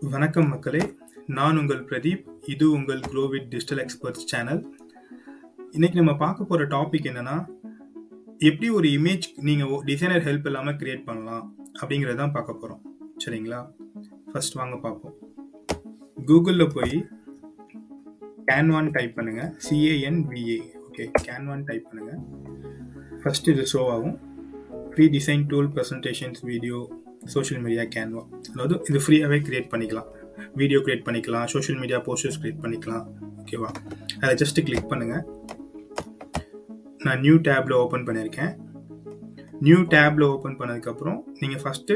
வணக்கம் மக்களே. நான் உங்கள் பிரதீப். இது உங்கள் குரோவிட் டிஜிட்டல் எக்ஸ்பர்ட்ஸ் சேனல். இன்னைக்கு நம்ம பார்க்க போகிற டாபிக் என்னென்னா எப்படி ஒரு இமேஜ் நீங்கள் டிசைனர் ஹெல்ப் இல்லாமல் க்ரியேட் பண்ணலாம் அப்படிங்கிறதான் பார்க்க போகிறோம் சரிங்களா? ஃபர்ஸ்ட் வாங்க பார்ப்போம். கூகுளில் போய் கேன்வான் டைப் பண்ணுங்கள் C A N V A okay கேன்வான் type பண்ணுங்கள் ஃபஸ்ட்டு இது ஷோ ஆகும். Free design tool presentations video social media Canva அதாவது இது ஃப்ரீயாகவே க்ரியேட் பண்ணிக்கலாம். வீடியோ க்ரியேட் பண்ணிக்கலாம். சோஷியல் மீடியா போஸ்டர்ஸ் க்ரியேட் பண்ணிக்கலாம். ஓகேவா அதை ஜஸ்ட் கிளிக் பண்ணுங்கள் நான் நியூ டேப்ல ஓப்பன் பண்ணியிருக்கேன். நியூ டேப்ல ஓப்பன் பண்ணதுக்கப்புறம் நீங்கள் ஃபஸ்ட்டு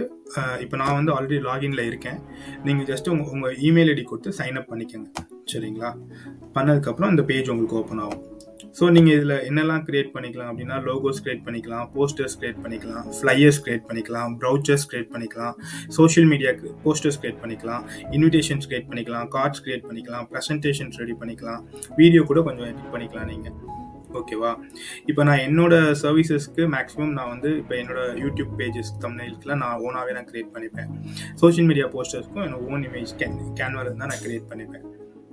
இப்போ நான் வந்து ஆல்ரெடி லாகின்ல இருக்கேன். நீங்கள் ஜஸ்ட் உங்கள் உங்கள் இமெயில் ஐடி கொடுத்து சைன் அப் பண்ணிக்கோங்க. சரிங்களா? பண்ணதுக்கப்புறம் இந்த பேஜ் உங்களுக்கு ஓப்பன் ஆகும். ஸோ நீங்கள் இதில் என்னெல்லாம் கிரியேட் பண்ணிக்கலாம் அப்படின்னா லோகோஸ் கிரியேட் பண்ணிக்கலாம் போஸ்டர்ஸ் கிரியேட் பண்ணிக்கலாம் ஃப்ளையர்ஸ் கிரியேட் பண்ணிக்கலாம் ப்ரௌச்சர்ஸ் கிரியேட் பண்ணிக்கலாம் சோஷியல் மீடியா போஸ்டர்ஸ் கிரியேட் பண்ணிக்கலாம் இன்விடேஷன்ஸ் கிரியேட் பண்ணிக்கலாம் கார்ட்ஸ் கிரியேட் பண்ணிக்கலாம் ப்ரெசன்டேஷன்ஸ் ரெடி பண்ணிக்கலாம் வீடியோ கூட கொஞ்சம் எடிட் பண்ணிக்கலாம் நீங்கள் ஓகேவா இப்போ நான் என்னோட சர்வீசஸ்க்கு மேக்ஸிமம் நான் வந்து இப்போ என்னோட யூடியூப் பேஜஸ் தம்னைல்ஸ்க்குலாம் நான் ஓனாகவே நான் கிரியேட் பண்ணிப்பேன். சோஷியல் மீடியா போஸ்டர்ஸ்க்கும் என்னோட ஓன் இமேஜ் கேன் கேன்வால தான் நான் கிரியேட் பண்ணிப்பேன்.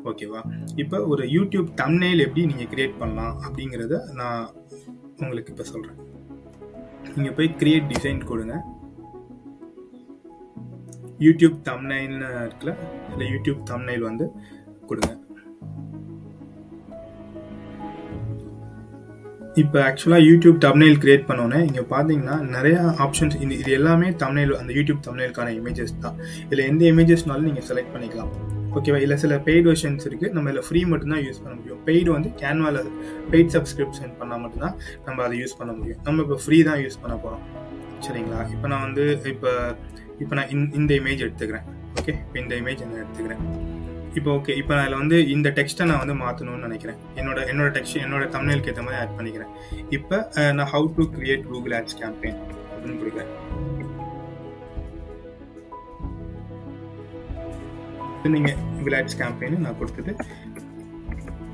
ஓகேவா? இப்போ ஒரு யூடியூப் தம்னெயில் எப்படி நீங்கள் கிரியேட் பண்ணலாம் அப்படிங்கிறத நான் உங்களுக்கு இப்போ சொல்கிறேன் நீங்கள் போய் கிரியேட் டிசைன் கொடுங்க. யூடியூப் தம்னைல்னு இருக்குல்ல இல்லை யூடியூப் தம்னைல் வந்து கொடுங்க. இப்போ ஆக்சுவலாக யூடியூப் தம்னைல் கிரியேட் பண்ணோன்னே இங்கே பார்த்தீங்கன்னா நிறையா ஆப்ஷன்ஸ் இது இது எல்லாமே தம்னைல் அந்த யூடியூப் தம்னைலுக்கான இமேஜஸ் தான். இதில் எந்த இமேஜஸ்னாலும் நீங்கள் செலக்ட் பண்ணிக்கலாம். ஓகேவா இல்லை சில பெய்டு வெர்ஷன்ஸ் இருக்குது நம்ம இதில் ஃப்ரீ மட்டும்தான் யூஸ் பண்ண முடியும். பெய்டு வந்து கேன்வாவில் பெய்ட் சப்ஸ்கிரிப்ஷன் பண்ணால் மட்டும்தான் நம்ம அதை யூஸ் பண்ண முடியும். நம்ம இப்போ ஃப்ரீ தான் யூஸ் பண்ண போகிறோம் சரிங்களா? இப்போ நான் வந்து இப்போ இப்போ நான் இந்த இமேஜ் எடுத்துக்கிறேன். ஓகே இப்போ இந்த இமேஜ் நான் எடுத்துக்கிறேன். இப்போ ஓகே இப்போ அதில் வந்து இந்த டெக்ஸ்ட்டை நான் வந்து மாற்றணும்னு நினைக்கிறேன். என்னோட என்னோட டெக்ஸ்ட் என்னோட தமிழ்க்கு ஏற்ற மாதிரி ஆட் பண்ணிக்கிறேன். இப்போ நான் how to create Google ads campaign அப்படின்னு கொடுக்குறேன். நீங்கள் விளையாட்ஸ் ஆட்ஸ் கேம்பெயின் நான் கொடுத்துட்டு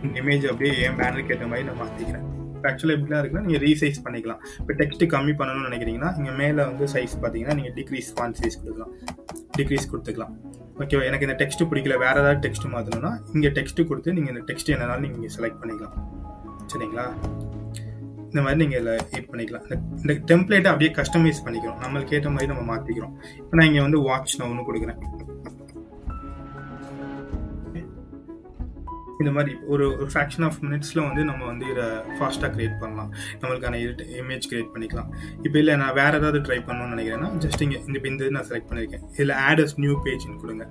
இந்த இமேஜ் அப்படியே என் பேனருக்கு ஏற்ற மாதிரி நான் மாற்றிக்கிறேன் ஆக்சுவலாக எப்படிலாம் இருக்குன்னா நீங்கள் ரீசைஸ் பண்ணிக்கலாம். இப்போ டெக்ஸ்ட் கம்மி பண்ணணும்னு நினைக்கிறீங்கன்னா இங்கே மேலே வந்து சைஸ் பார்த்தீங்கன்னா நீங்கள் டிக்ரீஸ் ஃபான் சைஸ் கொடுக்கலாம். டிக்ரீஸ் கொடுத்துக்கலாம். ஓகேவா எனக்கு இந்த டெக்ஸ்ட் பிடிக்கல. வேறு ஏதாவது டெக்ஸ்ட் மாற்றணும்னா இங்கே டெக்ஸ்ட் கொடுத்து நீங்கள் இந்த டெக்ஸ்ட் என்னனாலும் நீங்கள் செலக்ட் பண்ணிக்கலாம். சரிங்களா? இந்த மாதிரி நீங்கள் இதில் இது பண்ணிக்கலாம். இந்த டெம்ப்ளேட்டை அப்படியே கஸ்டமைஸ் பண்ணிக்கிறோம். நம்மளுக்கு ஏற்ற மாதிரி நம்ம மாற்றிக்கிறோம் இப்போ நான் இங்கே வந்து வாட்ச் நான் ஒன்று கொடுக்குறேன். இந்த மாதிரி ஒரு ஒரு ஃப்ராக்ஷன் ஆஃப் மினிட்ஸில் வந்து நம்ம வந்து இதை ஃபாஸ்ட்டாக க்ரியேட் பண்ணலாம். நம்மளுக்கான இமேஜ் க்ரியேட் பண்ணிக்கலாம். இப்போ இல்லை நான் வேறு ஏதாவது ட்ரை பண்ணணும்னு நினைக்கிறேன்னா ஜஸ்ட் இங்கே இந்த இந்த நான் செலக்ட் பண்ணியிருக்கேன் இதில் ஆட் அஸ் நியூ பேஜ்னு கொடுங்க.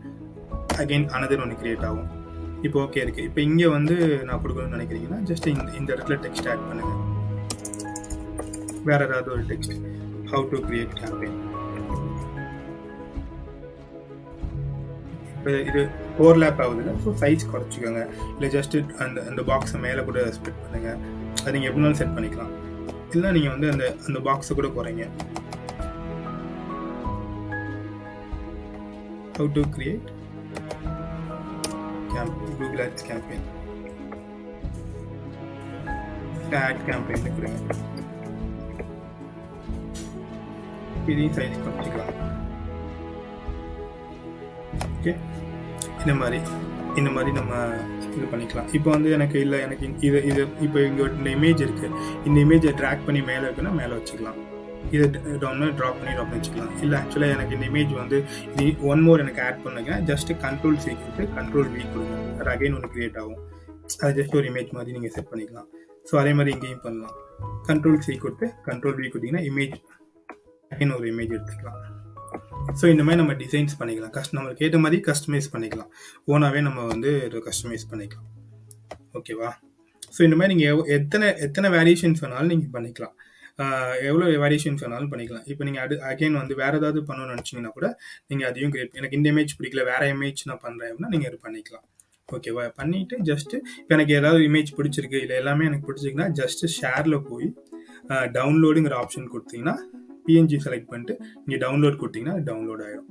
அகெயின் அனதர் ஒன்று க்ரியேட் ஆகும். இப்போ ஓகே இருக்குது இப்போ இங்கே வந்து நான் கொடுக்கணும்னு நினைக்கிறீங்கன்னா ஜஸ்ட் இந்த இந்த இடத்துல டெக்ஸ்ட் ஆட் பண்ணுங்கள் வேறு ஏதாவது ஒரு text how to create campaign இப்போ இது ஓவர்லேப் ஆகுதுல்ல ஸோ சைஸ் குறைச்சிக்கோங்க. இல்லை ஜஸ்ட் அந்த அந்த பாக்ஸை மேலே கூட ஸ்பிட் பண்ணுங்க. அது நீங்கள் எப்படினாலும் செட் பண்ணிக்கலாம். இல்லை நீங்கள் வந்து அந்த அந்த பாக்ஸை கூட குறைங்க. How to create camp Google ads campaign ad campaign கொடுங்க. இதையும் சைஸ் குறைச்சிக்கலாம். ஓகே இந்த மாதிரி இந்த மாதிரி நம்ம இது பண்ணிக்கலாம். இப்போ வந்து எனக்கு இல்லை எனக்கு இது இது இப்போ இங்கே இந்த இமேஜ் இருக்குது இந்த இமேஜை ட்ராக் பண்ணி மேலே இருக்குன்னா மேலே வச்சுக்கலாம். இதை டவுன் ட்ராப் பண்ணி ட்ராப் வச்சுக்கலாம். இல்லை ஆக்சுவலாக எனக்கு இந்த இமேஜ் வந்து இது ஒன் மோர் எனக்கு ஆட் பண்ணுங்க ஜஸ்ட் கண்ட்ரோல் சி கொடுத்து கண்ட்ரோல் வி கொடுங்க. அது அகைன் ஒன்று க்ரியேட் ஆகும். அது ஜஸ்ட் ஒரு இமேஜ் மாதிரி நீங்கள் செட் பண்ணிக்கலாம். ஸோ அதே மாதிரி இங்கேயும் பண்ணலாம். கண்ட்ரோல் சி கொடுத்து கண்ட்ரோல் வி கொடுத்தீங்கன்னா இமேஜ் அகைன் ஒரு இமேஜ் எடுத்துக்கலாம். ஸோ இந்த மாதிரி நம்ம டிசைன்ஸ் பண்ணிக்கலாம். கஸ்ட் நம்மளுக்கு ஏற்ற மாதிரி கஸ்டமைஸ் பண்ணிக்கலாம். ஓனாகவே நம்ம வந்து கஸ்டமைஸ் பண்ணிக்கலாம். ஓகேவா ஸோ இந்த மாதிரி நீங்கள் எத்தனை எத்தனை வேரியேஷன்ஸ் வேணாலும் நீங்கள் பண்ணிக்கலாம். எவ்வளோ வேரியேஷன்ஸ் வேணாலும் பண்ணிக்கலாம். இப்போ நீங்கள் அது அகைன் வந்து வேறு ஏதாவது பண்ணணும்னு நினச்சிங்கன்னா கூட நீங்கள் அதையும் கிரியேட் எனக்கு இந்த இமேஜ் பிடிக்கல வேறு இமேஜ் நான் பண்ணுறேன் அப்படின்னா நீங்கள் இது பண்ணிக்கலாம். ஓகேவா பண்ணிவிட்டு ஜஸ்ட்டு இப்போ எனக்கு ஏதாவது இமேஜ் பிடிச்சிருக்கு இல்லை எல்லாமே எனக்கு பிடிச்சிருக்குன்னா ஜஸ்ட்டு ஷேரில் போய் டவுன்லோடுங்கிற ஆப்ஷன் கொடுத்தீங்கன்னா பிஎன்ஜி செலக்ட் பண்ணிட்டு நீங்கள் டவுன்லோட் கொடுத்தீங்கன்னா டவுன்லோட் ஆகிடும்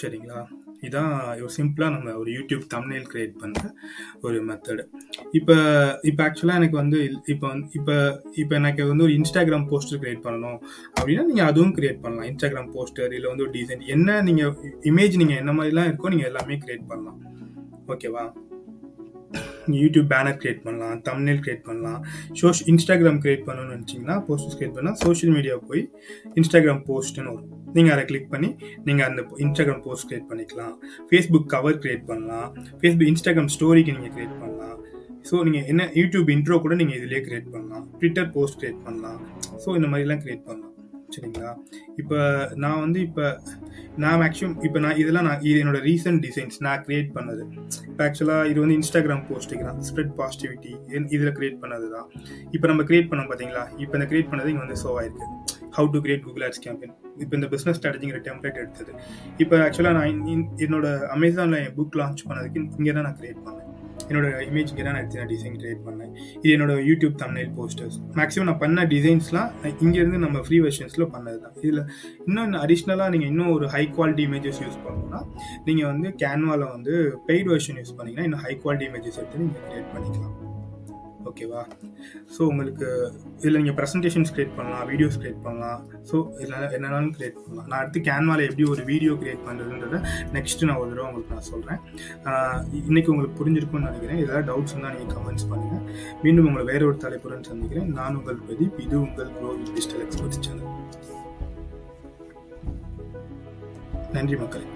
சரிங்களா? இதான் ஒரு சிம்பிளாக நம்ம ஒரு யூடியூப் தமிழில் கிரியேட் பண்ணுற ஒரு மெத்தடு இப்போ இப்போ ஆக்சுவலாக எனக்கு வந்து இப்போ வந்து இப்போ இப்போ எனக்கு வந்து ஒரு இன்ஸ்டாகிராம் போஸ்டர் கிரியேட் பண்ணணும். அப்படின்னா நீங்கள் அதுவும் கிரியேட் பண்ணலாம். இன்ஸ்டாகிராம் போஸ்டர் இல்லை வந்து ஒரு டிசைன் என்ன நீங்கள் இமேஜ் நீங்கள் என்ன மாதிரிலாம் இருக்கோ நீங்கள் எல்லாமே கிரியேட் பண்ணலாம். ஓகேவா யூடியூப் பேனர் கிரியேட் பண்ணலாம் தமிழ்நெல் கிரியேட் பண்ணலாம் சோஷ் இன்ஸ்டாகிராம் கிரியேட் பண்ணணும்னு நினச்சிங்கன்னா போஸ்ட் கிரியேட் பண்ணால் சோஷியல் மீடியா போய் இன்ஸ்டாகிராம் போஸ்ட்டுன்னு வரும். நீங்கள் அதை கிளிக் பண்ணி நீங்கள் அந்த இன்ஸ்டாகிராம் போஸ்ட் கிரியேட் பண்ணிக்கலாம். ஃபேஸ்புக் கவர் கிரியேட் பண்ணலாம். ஃபேஸ்புக் இன்ஸ்டாகிராம் ஸ்டோரிக்கு நீங்கள் கிரியேட் பண்ணலாம். ஸோ நீங்கள் என்ன யூடியூப் இன்ட்ரோ கூட நீங்கள் இதிலே கிரியேட் பண்ணலாம். ட்விட்டர் போஸ்ட் கிரியேட் பண்ணலாம். ஸோ இந்த மாதிரிலாம் கிரியேட் பண்ணலாம். சரிங்களா? இப்போ நான் வந்து இப்போ நான் மேக்ஸிமம் இப்போ நான் இதெல்லாம் நான் இது என்னோட ரீசன்ட் டிசைன்ஸ் நான் கிரியேட் பண்ணது. இப்போ ஆக்சுவலாக இது வந்து இன்ஸ்டாகிராம் போஸ்ட்டுக்கிறான் ஸ்ப்ரெட் பாசிட்டிவிட்டி இதில் கிரியேட் பண்ணது தான். இப்போ நம்ம கிரியேட் பண்ணோம் பார்த்தீங்களா இப்போ இந்த கிரியேட் பண்ணது இங்கே வந்து ஷோ ஆயிருக்கு. How to create Google ads campaign இப்போ இந்த பிஸ்னஸ் ஸ்ட்ராட்டஜிங்கிற டெம்ப்ளேட் எடுத்தது. இப்போ ஆக்சுவலாக நான் என்னோட அமேசானில் என் புக் லான்ச் பண்ணதுக்கு இங்கே தான் நான் கிரியேட் பண்ணேன். என்னோட இமேஜ்க்கு தான் நான் எடுத்து நான் டிசைன் கிரியேட் பண்ணேன். இது என்னோட யூடியூப் தமிழ் போஸ்டர்ஸ் மேக்ஸிமம் நான் பண்ண டிசைன்ஸ்லாம் இங்கேருந்து நம்ம ஃப்ரீ வெர்ஷன்ஸில் பண்ணது தான் இதில் இன்னும் அடிஷ்னலாக நீங்கள் இன்னும் ஒரு ஹை குவாலிட்டி இமேஜஸ் யூஸ் பண்ணணும்னா நீங்கள் வந்து கேன்வாவில் வந்து பெய்டு வெர்ஷன் யூஸ் பண்ணிங்கன்னா இன்னும் ஹை குவாலிட்டி இமேஜஸ் எடுத்து நீங்கள் கிரியேட் பண்ணிக்கலாம். ஓகேவா ஸோ உங்களுக்கு இதில் நீங்கள் ப்ரெசன்டேஷன்ஸ் க்ரியேட் பண்ணலாம் வீடியோஸ் க்ரியேட் பண்ணலாம். ஸோ இதில் என்னென்னாலும் க்ரியேட் பண்ணலாம். நான் அடுத்து கேன்வாவில் எப்படி ஒரு வீடியோ கிரியேட் பண்ணுறதுன்றத நெக்ஸ்ட்டு நான் ஒரு தடவை உங்களுக்கு நான் சொல்கிறேன் இன்றைக்கி உங்களுக்கு புரிஞ்சிருக்கும்னு நினைக்கிறேன். ஏதாவது டவுட்ஸ் இருந்தால் நீங்கள் கமெண்ட்ஸ் பண்ணுங்கள் மீண்டும் உங்களை வேற ஒரு தலைப்புடன் சந்திக்கிறேன். நான் உங்கள் பிரதீப். இது உங்கள் க்ரோ டிஜிட்டல் எக்ஸ்பர்ட்ஸ் சேனல் நன்றி மக்களே.